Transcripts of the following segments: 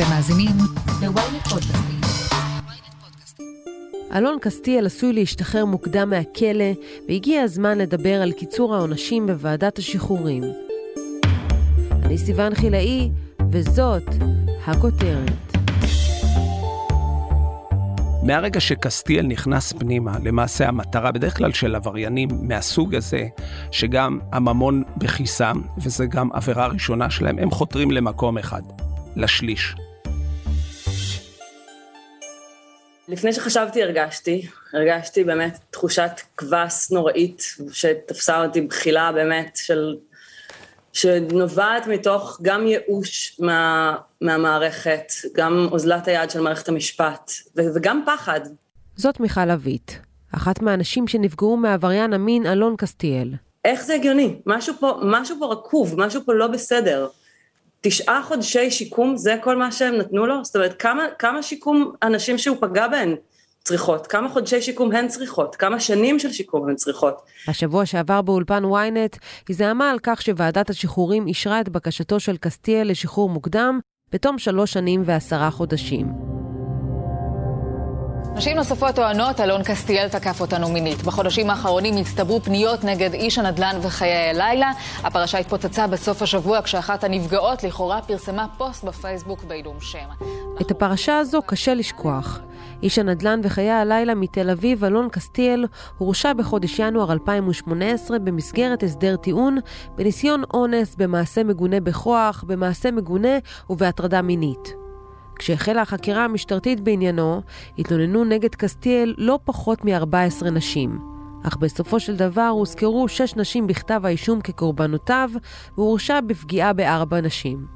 אתם מאזינים ל-ynet פודקאסטים. אלון קסטיאל עשוי להשתחרר מוקדם מהכלא, והגיע הזמן לדבר על קיצור העונשים בוועדת השחרורים. אני סיוון חילאי, וזאת הכותרת. מהרגע שקסטיאל נכנס פנימה, למעשה המטרה בדרך כלל של עבריינים מהסוג הזה, שגם הממון בכיסם, וזה גם עבירה ראשונה שלהם, הם חותרים למקום אחד, לשליש. לפני שחשבתי הרגשתי, הרגשתי באמת תחושת קבס נוראית שתפסה אותי בחילה באמת של, שנובעת מתוך גם ייאוש מה, מהמערכת, גם אוזלת היד של מערכת המשפט ו, וגם פחד. זאת מיכל אביט, אחת מהאנשים שנפגעו מעבריין המין אלון קסטיאל. איך זה הגיוני? משהו פה, משהו פה רקוב, משהו פה לא בסדר. תשעה חודשי שיקום, זה כל מה שהם נתנו לו? זאת אומרת, כמה, כמה שיקום אנשים שהוא פגע בהן צריכות? כמה חודשי שיקום הן צריכות? כמה שנים של שיקום הן צריכות? השבוע שעבר באולפן ynet היא זעמה על כך שוועדת השחרורים אישרה את בקשתו של קסטיאל לשחרור מוקדם בתום שלוש שנים ועשרה חודשים. נשים נוספות טוענות, אלון קסטיאל תקף אותנו מינית. בחודשים האחרונים הצטברו פניות נגד איש הנדל"ן וחיי הלילה. הפרשה התפוצצה בסוף השבוע כשאחת הנפגעות לכאורה פרסמה פוסט בפייסבוק בעילום שם. את הפרשה הזו קשה לשכוח. איש הנדל"ן וחיי הלילה מתל אביב, אלון קסטיאל, הורשע בחודש ינואר 2018 במסגרת הסדר טיעון בניסיון אונס, במעשה מגונה בכוח, במעשה מגונה ובהטרדה מינית. כשהחלה החקירה המשטרתית בעניינו, התלוננו נגד קסטיאל לא פחות מ-14 נשים. אך בסופו של דבר הוזכרו שש נשים בכתב האישום כקורבנותיו, והורשע בפגיעה בארבע נשים.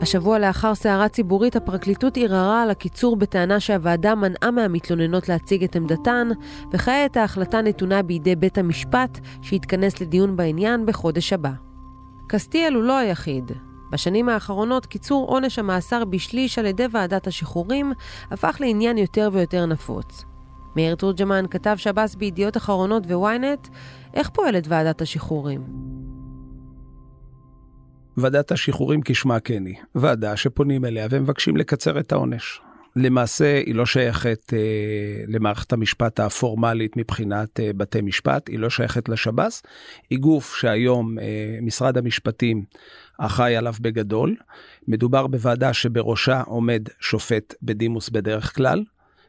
השבוע לאחר סערה ציבורית, הפרקליטות ערערה על הקיצור בטענה שהוועדה מנעה מהמתלוננות להציג את עמדתן, וכעת ההחלטה נתונה בידי בית המשפט, שיתכנס לדיון בעניין בחודש הבא. קסטיאל הוא לא היחיד. בשנים האחרונות קיצור עונש המאסר בשליש על ידי ועדת השחרורים הפך לעניין יותר ויותר נפוץ. מאיר תורג'מן כתב שב"ס בידיעות אחרונות וויינט, איך פועלת ועדת השחרורים? ועדת השחרורים כשמה כן היא, ועדה שפונים אליה ומבקשים לקצר את העונש. למעשה היא לא שייכת אה, למערכת המשפט הפורמלית מבחינת אה, בתי משפט, היא לא שייכת לשב"ס, היא גוף שהיום אה, משרד המשפטים אחראי עליו בגדול. מדובר בוועדה שבראשה עומד שופט בדימוס בדרך כלל,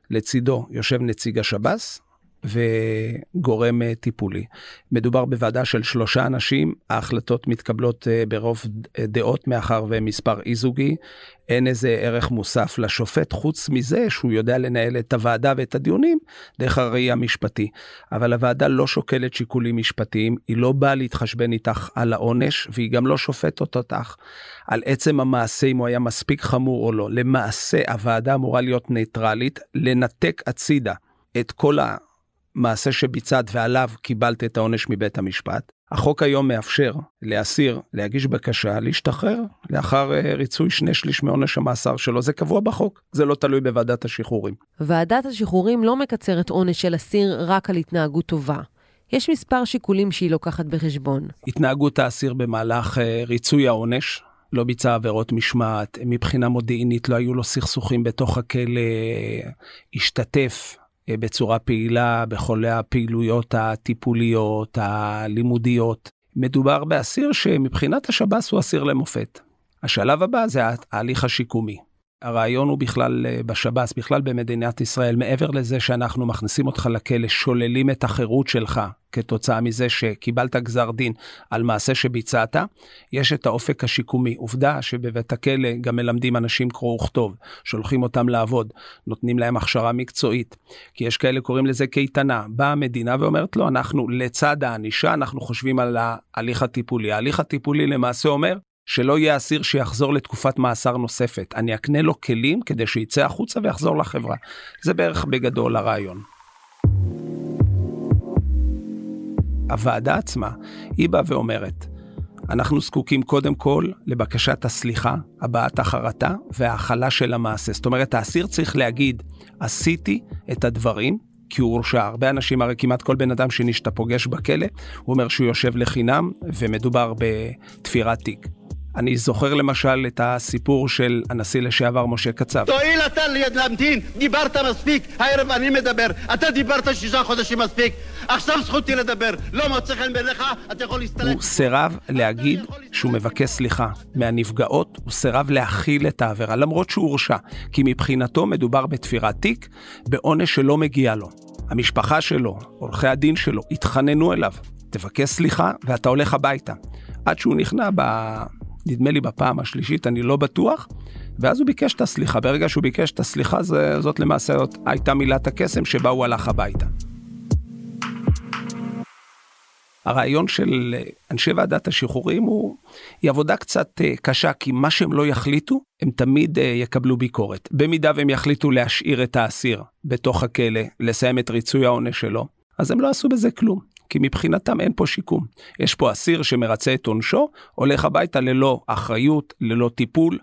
לצידו יושב נציג השב"ס, וגורם אה, טיפולי. מדובר בוועדה של שלושה אנשים, ההחלטות מתקבלות אה, ברוב אה, דעות מאחר ומספר אי זוגי, אין איזה ערך מוסף לשופט חוץ מזה שהוא יודע לנהל את הוועדה ואת הדיונים דרך הראי המשפטי. אבל הוועדה לא שוקלת שיקולים משפטיים, היא לא באה להתחשבן איתך על העונש והיא גם לא שופטת אותך על עצם המעשה אם הוא היה מספיק חמור או לא. למעשה הוועדה אמורה להיות ניטרלית, לנתק הצידה את כל ה... מעשה שביצעת ועליו קיבלת את העונש מבית המשפט. החוק היום מאפשר לאסיר להגיש בקשה להשתחרר לאחר אה, ריצוי שני שליש מעונש המאסר שלו, זה קבוע בחוק, זה לא תלוי בוועדת השחרורים. ועדת השחרורים לא מקצרת עונש של אסיר רק על התנהגות טובה. יש מספר שיקולים שהיא לוקחת בחשבון. התנהגות האסיר במהלך אה, ריצוי העונש, לא ביצע עבירות משמעת, מבחינה מודיעינית לא היו לו סכסוכים בתוך הכלא, השתתף בצורה פעילה בכל הפעילויות הטיפוליות, הלימודיות. מדובר באסיר שמבחינת השב"ס הוא אסיר למופת. השלב הבא זה ההליך השיקומי. הרעיון הוא בכלל אה, בשב"ס, בכלל במדינת ישראל, מעבר לזה שאנחנו מכניסים אותך לכלא, שוללים את החירות שלך כתוצאה מזה שקיבלת גזר דין על מעשה שביצעת, יש את האופק השיקומי. עובדה שבבית הכלא גם מלמדים אנשים קרוא וכתוב, שולחים אותם לעבוד, נותנים להם הכשרה מקצועית, כי יש כאלה קוראים לזה קייטנה. באה המדינה ואומרת לו, אנחנו לצד הענישה, אנחנו חושבים על ההליך הטיפולי. ההליך הטיפולי למעשה אומר, שלא יהיה אסיר שיחזור לתקופת מאסר נוספת. אני אקנה לו כלים כדי שיצא החוצה ויחזור לחברה. זה בערך בגדול הרעיון. הוועדה עצמה, היא באה ואומרת, אנחנו זקוקים קודם כל לבקשת הסליחה, הבעת החרטה וההכלה של המעשה. זאת אומרת, האסיר צריך להגיד, עשיתי את הדברים, כי הוא הורשע. הרבה אנשים, הרי כמעט כל בן אדם שני שאתה פוגש בכלא, הוא אומר שהוא יושב לחינם, ומדובר בתפירת תיק. אני זוכר למשל את הסיפור של הנשיא לשעבר משה קצב. תואיל אתה להמתין, דיברת מספיק, הערב אני מדבר, אתה דיברת שישה חודשים מספיק, עכשיו זכותי לדבר, לא מוצא חן בעיניך, אתה יכול להסתלק. הוא סירב להגיד שהוא מבקש סליחה. מהנפגעות, הוא סירב להכיל את העבירה, למרות שהוא הורשע, כי מבחינתו מדובר בתפירת תיק, בעונש שלא מגיע לו. המשפחה שלו, עורכי הדין שלו, התחננו אליו, תבקש סליחה ואתה הולך הביתה. עד שהוא נכנע ב... נדמה לי בפעם השלישית, אני לא בטוח, ואז הוא ביקש את הסליחה. ברגע שהוא ביקש את הסליחה, זה, זאת למעשה הייתה מילת הקסם שבה הוא הלך הביתה. הרעיון של אנשי ועדת השחרורים הוא, היא עבודה קצת אה, קשה, כי מה שהם לא יחליטו, הם תמיד אה, יקבלו ביקורת. במידה והם יחליטו להשאיר את האסיר בתוך הכלא, לסיים את ריצוי העונש שלו, אז הם לא עשו בזה כלום. כי מבחינתם אין פה שיקום. יש פה אסיר שמרצה את עונשו, הולך הביתה ללא אחריות, ללא טיפול,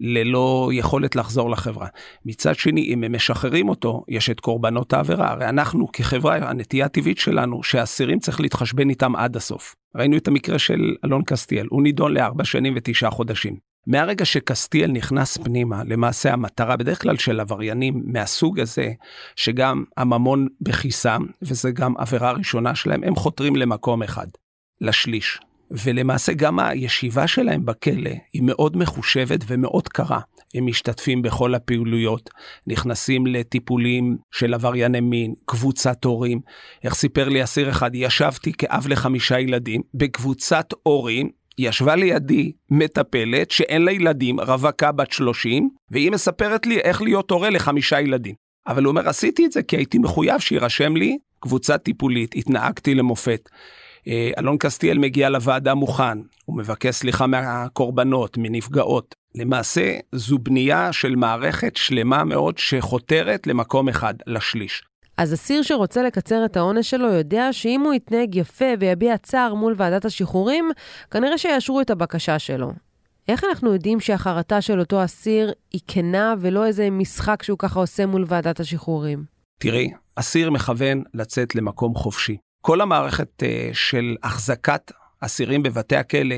ללא יכולת לחזור לחברה. מצד שני, אם הם משחררים אותו, יש את קורבנות העבירה. הרי אנחנו כחברה, הנטייה הטבעית שלנו, שאסירים צריך להתחשבן איתם עד הסוף. ראינו את המקרה של אלון קסטיאל, הוא נידון לארבע שנים ותשעה חודשים. מהרגע שקסטיאל נכנס פנימה, למעשה המטרה בדרך כלל של עבריינים מהסוג הזה, שגם הממון בכיסם, וזה גם עבירה ראשונה שלהם, הם חותרים למקום אחד, לשליש. ולמעשה גם הישיבה שלהם בכלא היא מאוד מחושבת ומאוד קרה. הם משתתפים בכל הפעילויות, נכנסים לטיפולים של עברייני מין, קבוצת הורים. איך סיפר לי אסיר אחד, ישבתי כאב לחמישה ילדים בקבוצת הורים ישבה לידי מטפלת שאין לה ילדים, רווקה בת 30, והיא מספרת לי איך להיות הורה לחמישה ילדים. אבל הוא אומר, עשיתי את זה כי הייתי מחויב שיירשם לי קבוצה טיפולית, התנהגתי למופת. אה, אלון קסטיאל מגיע לוועדה מוכן, הוא מבקש סליחה מהקורבנות, מנפגעות. למעשה, זו בנייה של מערכת שלמה מאוד שחותרת למקום אחד, לשליש. אז אסיר שרוצה לקצר את העונש שלו יודע שאם הוא יתנהג יפה ויביע צער מול ועדת השחרורים, כנראה שיאשרו את הבקשה שלו. איך אנחנו יודעים שהחרטה של אותו אסיר היא כנה ולא איזה משחק שהוא ככה עושה מול ועדת השחרורים? תראי, אסיר מכוון לצאת למקום חופשי. כל המערכת uh, של החזקת אסירים בבתי הכלא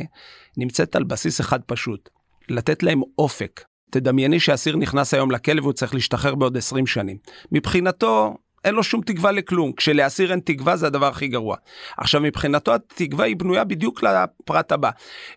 נמצאת על בסיס אחד פשוט, לתת להם אופק. תדמייני שאסיר נכנס היום לכלא והוא צריך להשתחרר בעוד 20 שנים. מבחינתו, אין לו שום תקווה לכלום. כשלאסיר אין תקווה זה הדבר הכי גרוע. עכשיו מבחינתו התקווה היא בנויה בדיוק לפרט הבא.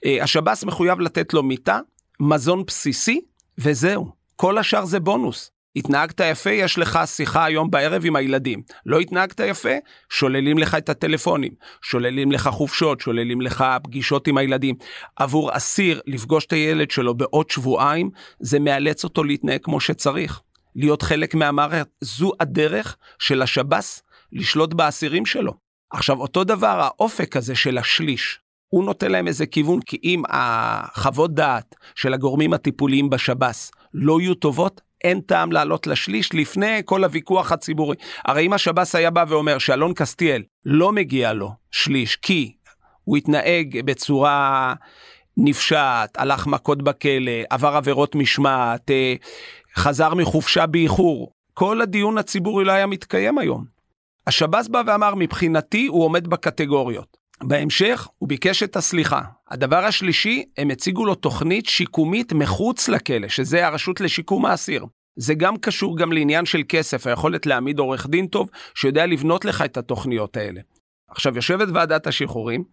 אה, השב"ס מחויב לתת לו מיטה, מזון בסיסי, וזהו. כל השאר זה בונוס. התנהגת יפה, יש לך שיחה היום בערב עם הילדים. לא התנהגת יפה, שוללים לך את הטלפונים, שוללים לך חופשות, שוללים לך פגישות עם הילדים. עבור אסיר, לפגוש את הילד שלו בעוד שבועיים, זה מאלץ אותו להתנהג כמו שצריך. להיות חלק מהמערכת. זו הדרך של השב"ס לשלוט באסירים שלו. עכשיו, אותו דבר, האופק הזה של השליש, הוא נותן להם איזה כיוון, כי אם החוות דעת של הגורמים הטיפוליים בשב"ס לא יהיו טובות, אין טעם לעלות לשליש לפני כל הוויכוח הציבורי. הרי אם השב"ס היה בא ואומר שאלון קסטיאל לא מגיע לו שליש כי הוא התנהג בצורה נפשעת, הלך מכות בכלא, עבר עבירות משמעת, אה, חזר מחופשה באיחור. כל הדיון הציבורי לא היה מתקיים היום. השב"ס בא ואמר, מבחינתי הוא עומד בקטגוריות. בהמשך הוא ביקש את הסליחה. הדבר השלישי, הם הציגו לו תוכנית שיקומית מחוץ לכלא, שזה הרשות לשיקום האסיר. זה גם קשור גם לעניין של כסף, היכולת להעמיד עורך דין טוב שיודע לבנות לך את התוכניות האלה. עכשיו, יושבת ועדת השחרורים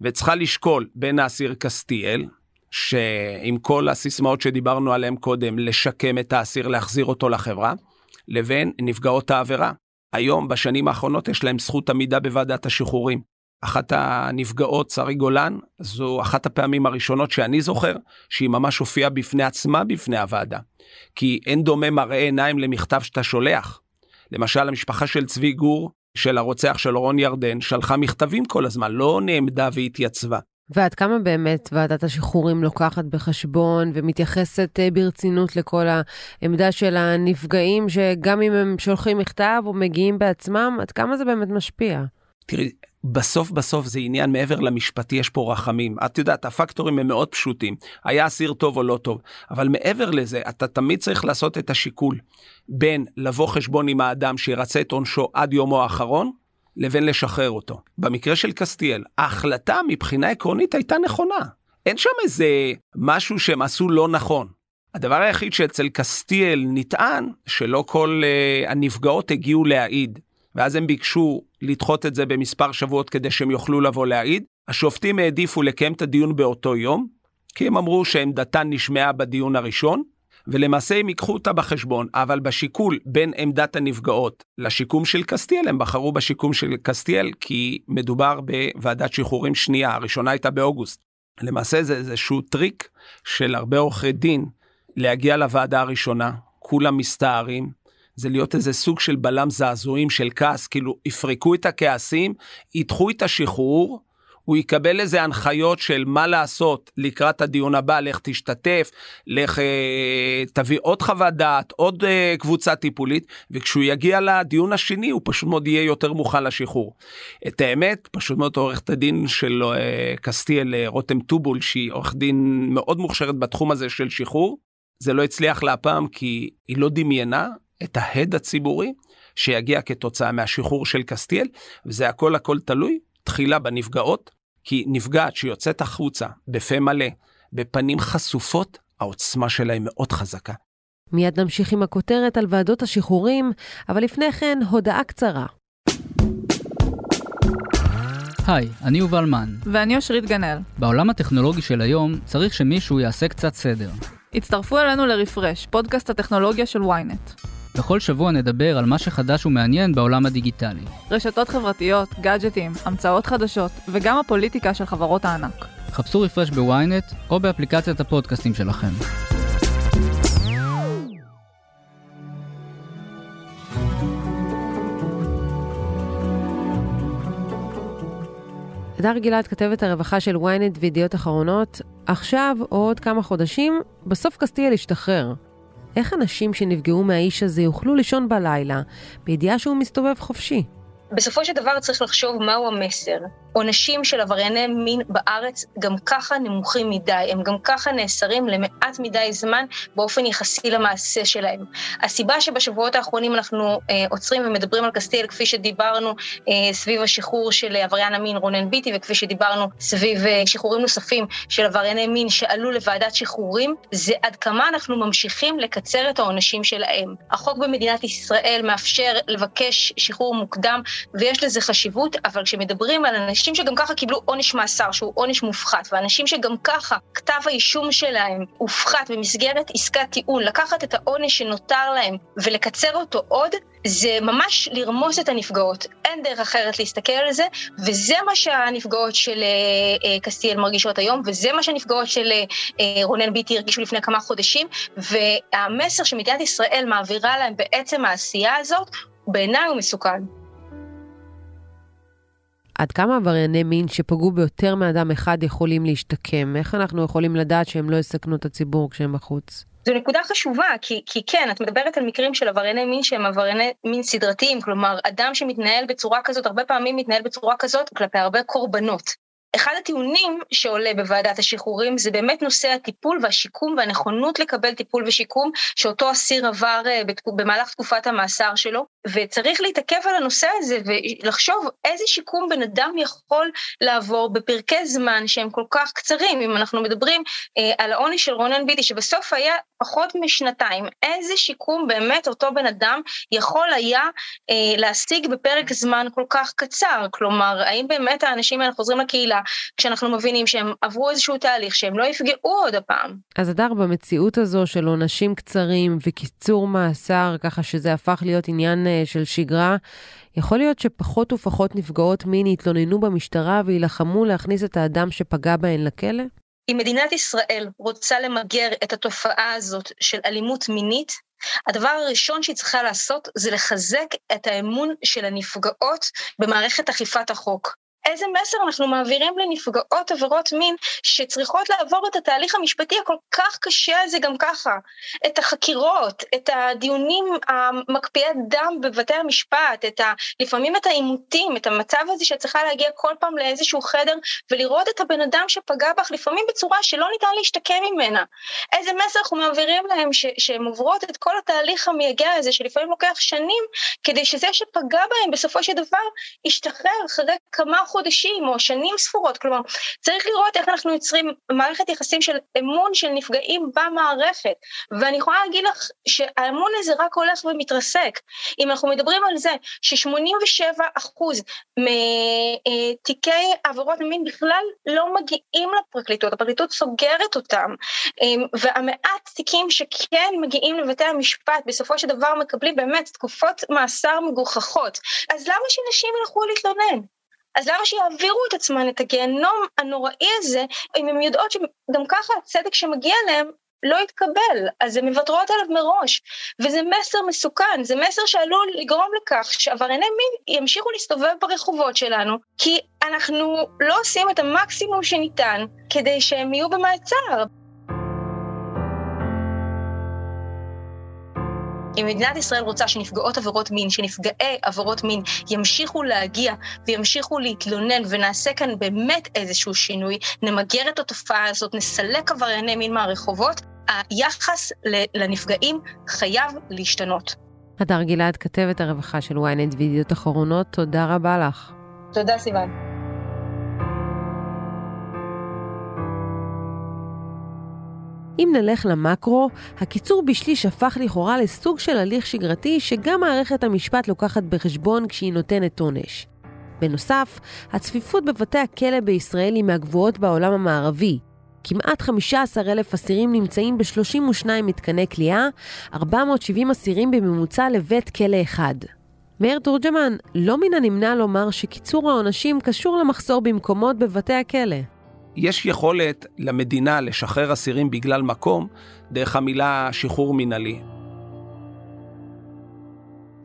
וצריכה לשקול בין האסיר קסטיאל, שעם כל הסיסמאות שדיברנו עליהן קודם, לשקם את האסיר, להחזיר אותו לחברה, לבין נפגעות העבירה. היום, בשנים האחרונות, יש להם זכות עמידה בוועדת השחרורים. אחת הנפגעות, שרי גולן, זו אחת הפעמים הראשונות שאני זוכר שהיא ממש הופיעה בפני עצמה בפני הוועדה. כי אין דומה מראה עיניים למכתב שאתה שולח. למשל, המשפחה של צבי גור, של הרוצח של רון ירדן, שלחה מכתבים כל הזמן, לא נעמדה והתייצבה. ועד כמה באמת ועדת השחרורים לוקחת בחשבון ומתייחסת אה, ברצינות לכל העמדה של הנפגעים, שגם אם הם שולחים מכתב או מגיעים בעצמם, עד כמה זה באמת משפיע? תראי, בסוף בסוף זה עניין מעבר למשפטי, יש פה רחמים. את יודעת, הפקטורים הם מאוד פשוטים. היה אסיר טוב או לא טוב, אבל מעבר לזה, אתה תמיד צריך לעשות את השיקול בין לבוא חשבון עם האדם שירצה את עונשו עד יומו האחרון, לבין לשחרר אותו. במקרה של קסטיאל, ההחלטה מבחינה עקרונית הייתה נכונה. אין שם איזה משהו שהם עשו לא נכון. הדבר היחיד שאצל קסטיאל נטען, שלא כל uh, הנפגעות הגיעו להעיד, ואז הם ביקשו לדחות את זה במספר שבועות כדי שהם יוכלו לבוא להעיד. השופטים העדיפו לקיים את הדיון באותו יום, כי הם אמרו שעמדתן נשמעה בדיון הראשון, ולמעשה הם ייקחו אותה בחשבון, אבל בשיקול בין עמדת הנפגעות לשיקום של קסטיאל, הם בחרו בשיקום של קסטיאל, כי מדובר בוועדת שחרורים שנייה, הראשונה הייתה באוגוסט. למעשה זה איזשהו טריק של הרבה עורכי דין להגיע לוועדה הראשונה, כולם מסתערים, זה להיות איזה סוג של בלם זעזועים של כעס, כאילו יפרקו את הכעסים, ידחו את השחרור, הוא יקבל איזה הנחיות של מה לעשות לקראת הדיון הבא, לך תשתתף, לך אה, תביא עוד חוות דעת, עוד אה, קבוצה טיפולית, וכשהוא יגיע לדיון השני הוא פשוט מאוד יהיה יותר מוכן לשחרור. את האמת, פשוט מאוד עורכת הדין של אה, קסטיאל רותם טובול, שהיא עורכת דין מאוד מוכשרת בתחום הזה של שחרור, זה לא הצליח לה הפעם כי היא לא דמיינה את ההד הציבורי שיגיע כתוצאה מהשחרור של קסטיאל, וזה הכל הכל תלוי תחילה בנפגעות, כי נפגעת שיוצאת החוצה בפה מלא, בפנים חשופות, העוצמה שלה היא מאוד חזקה. מיד נמשיך עם הכותרת על ועדות השחרורים, אבל לפני כן הודעה קצרה. היי, אני יובל מן. ואני אושרית גנאל. בעולם הטכנולוגי של היום צריך שמישהו יעשה קצת סדר. הצטרפו אלינו לרפרש, פודקאסט הטכנולוגיה של ynet. בכל שבוע נדבר על מה שחדש ומעניין בעולם הדיגיטלי. רשתות חברתיות, גאדג'טים, המצאות חדשות, וגם הפוליטיקה של חברות הענק. חפשו רפרש בוויינט או באפליקציית הפודקאסטים שלכם. הדר גלעד, כתבת הרווחה של ynet וידיעות אחרונות, עכשיו, או עוד כמה חודשים, בסוף קסטיאל ישתחרר. איך אנשים שנפגעו מהאיש הזה יוכלו לישון בלילה, בידיעה שהוא מסתובב חופשי? בסופו של דבר צריך לחשוב מהו המסר. עונשים של עברייני מין בארץ גם ככה נמוכים מדי, הם גם ככה נאסרים למעט מדי זמן באופן יחסי למעשה שלהם. הסיבה שבשבועות האחרונים אנחנו אה, עוצרים ומדברים על קסטיאל, כפי שדיברנו אה, סביב השחרור של עבריין המין רונן ביטי, וכפי שדיברנו סביב אה, שחרורים נוספים של עברייני מין שעלו לוועדת שחרורים, זה עד כמה אנחנו ממשיכים לקצר את העונשים שלהם. החוק במדינת ישראל מאפשר לבקש שחרור מוקדם, ויש לזה חשיבות, אבל כשמדברים על אנשים אנשים שגם ככה קיבלו עונש מאסר, שהוא עונש מופחת, ואנשים שגם ככה כתב האישום שלהם הופחת במסגרת עסקת טיעון, לקחת את העונש שנותר להם ולקצר אותו עוד, זה ממש לרמוס את הנפגעות. אין דרך אחרת להסתכל על זה, וזה מה שהנפגעות של אה, אה, קסטיאל מרגישות היום, וזה מה שהנפגעות של אה, רונן ביטי הרגישו לפני כמה חודשים, והמסר שמדינת ישראל מעבירה להם בעצם העשייה הזאת, בעיניי הוא מסוכן. עד כמה עברייני מין שפגעו ביותר מאדם אחד יכולים להשתקם? איך אנחנו יכולים לדעת שהם לא יסכנו את הציבור כשהם בחוץ? זו נקודה חשובה, כי, כי כן, את מדברת על מקרים של עברייני מין שהם עברייני מין סדרתיים, כלומר, אדם שמתנהל בצורה כזאת, הרבה פעמים מתנהל בצורה כזאת כלפי הרבה קורבנות. אחד הטיעונים שעולה בוועדת השחרורים זה באמת נושא הטיפול והשיקום והנכונות לקבל טיפול ושיקום שאותו אסיר עבר אה, במהלך תקופת המאסר שלו, וצריך להתעכב על הנושא הזה ולחשוב איזה שיקום בן אדם יכול לעבור בפרקי זמן שהם כל כך קצרים. אם אנחנו מדברים אה, על העוני של רונן ביטי שבסוף היה פחות משנתיים, איזה שיקום באמת אותו בן אדם יכול היה אה, להשיג בפרק זמן כל כך קצר? כלומר, האם באמת האנשים האלה חוזרים לקהילה כשאנחנו מבינים שהם עברו איזשהו תהליך, שהם לא יפגעו עוד הפעם? אז אדר, במציאות הזו של עונשים קצרים וקיצור מאסר, ככה שזה הפך להיות עניין אה, של שגרה, יכול להיות שפחות ופחות נפגעות מין יתלוננו במשטרה ויילחמו להכניס את האדם שפגע בהן לכלא? אם מדינת ישראל רוצה למגר את התופעה הזאת של אלימות מינית, הדבר הראשון שהיא צריכה לעשות זה לחזק את האמון של הנפגעות במערכת אכיפת החוק. איזה מסר אנחנו מעבירים לנפגעות עבירות מין שצריכות לעבור את התהליך המשפטי הכל כך קשה הזה גם ככה, את החקירות, את הדיונים המקפיאי דם בבתי המשפט, את ה, לפעמים את העימותים, את המצב הזה שאת צריכה להגיע כל פעם לאיזשהו חדר ולראות את הבן אדם שפגע בך לפעמים בצורה שלא ניתן להשתקם ממנה. איזה מסר אנחנו מעבירים להם שהן עוברות את כל התהליך המייגע הזה שלפעמים לוקח שנים כדי שזה שפגע בהם בסופו של דבר ישתחרר אחרי כמה חודשים. או שנים ספורות, כלומר צריך לראות איך אנחנו יוצרים מערכת יחסים של אמון של נפגעים במערכת, ואני יכולה להגיד לך שהאמון הזה רק הולך ומתרסק. אם אנחנו מדברים על זה ש-87 אחוז מתיקי עבירות מין בכלל לא מגיעים לפרקליטות, הפרקליטות סוגרת אותם, אמ, והמעט תיקים שכן מגיעים לבתי המשפט בסופו של דבר מקבלים באמת תקופות מאסר מגוחכות. אז למה שנשים ילכו להתלונן? אז למה שיעבירו את עצמן את הגיהנום הנוראי הזה, אם הן יודעות שגם ככה הצדק שמגיע להם לא יתקבל, אז הן מוותרות עליו מראש. וזה מסר מסוכן, זה מסר שעלול לגרום לכך שעברייני מין ימשיכו להסתובב ברחובות שלנו, כי אנחנו לא עושים את המקסימום שניתן כדי שהם יהיו במעצר. אם מדינת ישראל רוצה שנפגעות עבירות מין, שנפגעי עבירות מין ימשיכו להגיע וימשיכו להתלונן ונעשה כאן באמת איזשהו שינוי, נמגר את התופעה הזאת, נסלק עברייני מין מהרחובות, היחס לנפגעים חייב להשתנות. הדר גלעד, כתבת הרווחה של ynet וידיעות אחרונות, תודה רבה לך. תודה, סיוון. אם נלך למקרו, הקיצור בשליש הפך לכאורה לסוג של הליך שגרתי שגם מערכת המשפט לוקחת בחשבון כשהיא נותנת עונש. בנוסף, הצפיפות בבתי הכלא בישראל היא מהגבוהות בעולם המערבי. כמעט 15 אלף אסירים נמצאים ב-32 מתקני כליאה, 470 אסירים בממוצע לבית כלא אחד. מאיר תורג'מן, לא מן הנמנע לומר שקיצור העונשים קשור למחסור במקומות בבתי הכלא. יש יכולת למדינה לשחרר אסירים בגלל מקום דרך המילה שחרור מינהלי.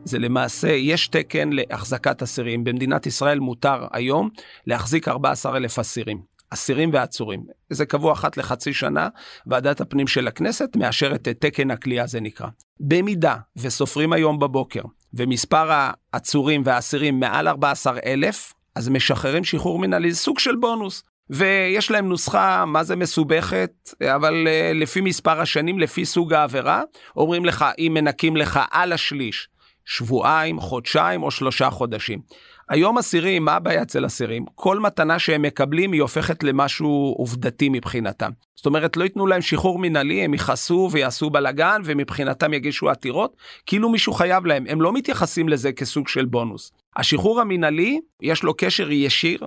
זה למעשה, יש תקן להחזקת אסירים. במדינת ישראל מותר היום להחזיק 14,000 אסירים. אסירים ועצורים. זה קבוע אחת לחצי שנה, ועדת הפנים של הכנסת מאשרת את תקן הכליאה, זה נקרא. במידה וסופרים היום בבוקר, ומספר העצורים והאסירים מעל 14,000, אז משחררים שחרור מנהלי, זה סוג של בונוס. ויש להם נוסחה, מה זה מסובכת, אבל uh, לפי מספר השנים, לפי סוג העבירה, אומרים לך, אם מנקים לך על השליש, שבועיים, חודשיים או שלושה חודשים. היום אסירים, מה הבעיה אצל אסירים? כל מתנה שהם מקבלים היא הופכת למשהו עובדתי מבחינתם. זאת אומרת, לא ייתנו להם שחרור מנהלי, הם יכעסו ויעשו בלאגן ומבחינתם יגישו עתירות, כאילו מישהו חייב להם. הם לא מתייחסים לזה כסוג של בונוס. השחרור המנהלי, יש לו קשר ישיר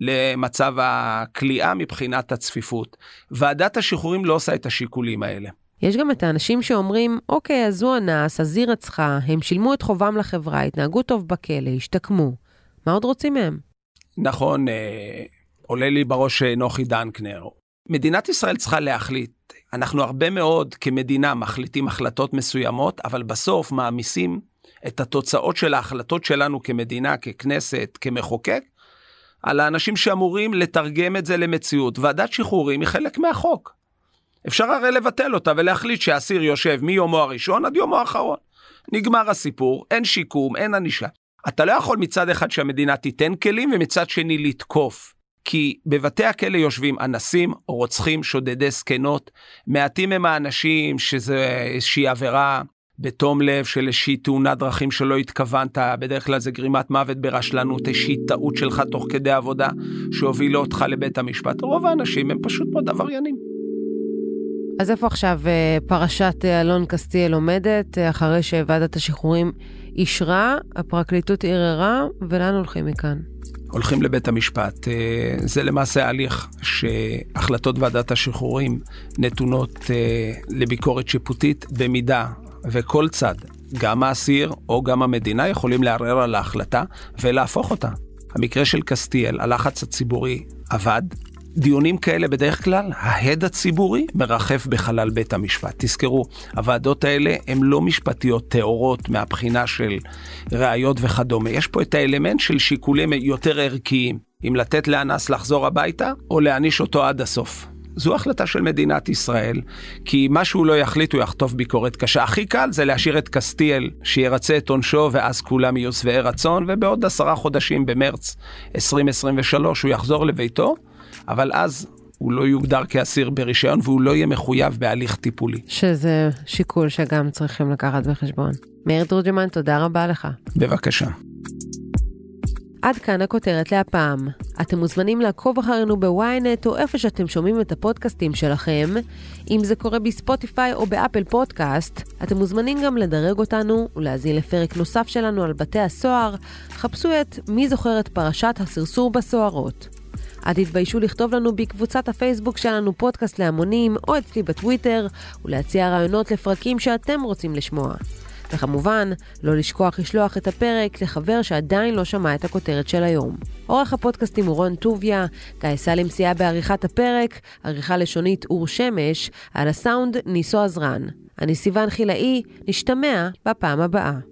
למצב הכליאה מבחינת הצפיפות. ועדת השחרורים לא עושה את השיקולים האלה. יש גם את האנשים שאומרים, אוקיי, אז הוא אנס, אז היא רצחה, הם שילמו את חובם לחברה, התנהגו טוב בכלא, השתקמו. מה עוד רוצים מהם? נכון, אה, עולה לי בראש אה, נוחי דנקנר. מדינת ישראל צריכה להחליט. אנחנו הרבה מאוד כמדינה מחליטים החלטות מסוימות, אבל בסוף מעמיסים את התוצאות של ההחלטות שלנו כמדינה, ככנסת, כמחוקק, על האנשים שאמורים לתרגם את זה למציאות. ועדת שחרורים היא חלק מהחוק. אפשר הרי לבטל אותה ולהחליט שהאסיר יושב מיומו הראשון עד יומו האחרון. נגמר הסיפור, אין שיקום, אין ענישה. אתה לא יכול מצד אחד שהמדינה תיתן כלים ומצד שני לתקוף. כי בבתי הכלא יושבים אנסים, רוצחים, שודדי זקנות. מעטים הם האנשים שזה איזושהי עבירה בתום לב של איזושהי תאונת דרכים שלא התכוונת, בדרך כלל זה גרימת מוות ברשלנות, איזושהי טעות שלך תוך כדי עבודה שהובילה אותך לבית המשפט. רוב האנשים הם פשוט מאוד עבריינים. אז איפה עכשיו אה, פרשת אה, אלון קסטיאל עומדת, אה, אחרי שוועדת השחרורים אישרה, הפרקליטות ערערה, ולאן הולכים מכאן? הולכים לבית המשפט. זה למעשה הליך שהחלטות ועדת השחרורים נתונות לביקורת שיפוטית במידה וכל צד, גם האסיר או גם המדינה, יכולים לערער על ההחלטה ולהפוך אותה. המקרה של קסטיאל, הלחץ הציבורי עבד. דיונים כאלה בדרך כלל, ההד הציבורי מרחף בחלל בית המשפט. תזכרו, הוועדות האלה הן לא משפטיות טהורות מהבחינה של ראיות וכדומה. יש פה את האלמנט של שיקולים יותר ערכיים, אם לתת לאנס לחזור הביתה או להעניש אותו עד הסוף. זו החלטה של מדינת ישראל, כי מה שהוא לא יחליט הוא יחטוף ביקורת קשה. הכי קל זה להשאיר את קסטיאל, שירצה את עונשו ואז כולם יהיו שבעי רצון, ובעוד עשרה חודשים במרץ 2023 הוא יחזור לביתו, אבל אז הוא לא יוגדר כאסיר ברישיון והוא לא יהיה מחויב בהליך טיפולי. שזה שיקול שגם צריכים לקחת בחשבון. מאיר תורג'מן, תודה רבה לך. בבקשה. עד כאן הכותרת להפעם. אתם מוזמנים לעקוב אחרינו בוויינט או איפה שאתם שומעים את הפודקאסטים שלכם. אם זה קורה בספוטיפיי או באפל פודקאסט, אתם מוזמנים גם לדרג אותנו ולהזין לפרק נוסף שלנו על בתי הסוהר. חפשו את מי זוכר את פרשת הסרסור בסוהרות. אל תתביישו לכתוב לנו בקבוצת הפייסבוק שלנו פודקאסט להמונים או אצלי בטוויטר ולהציע רעיונות לפרקים שאתם רוצים לשמוע. וכמובן, לא לשכוח לשלוח את הפרק לחבר שעדיין לא שמע את הכותרת של היום. עורך הפודקאסטים הוא רון טוביה, גיא סלם סייע בעריכת הפרק, עריכה לשונית אור שמש, על הסאונד ניסו עזרן. אני סיוון חילאי, נשתמע בפעם הבאה.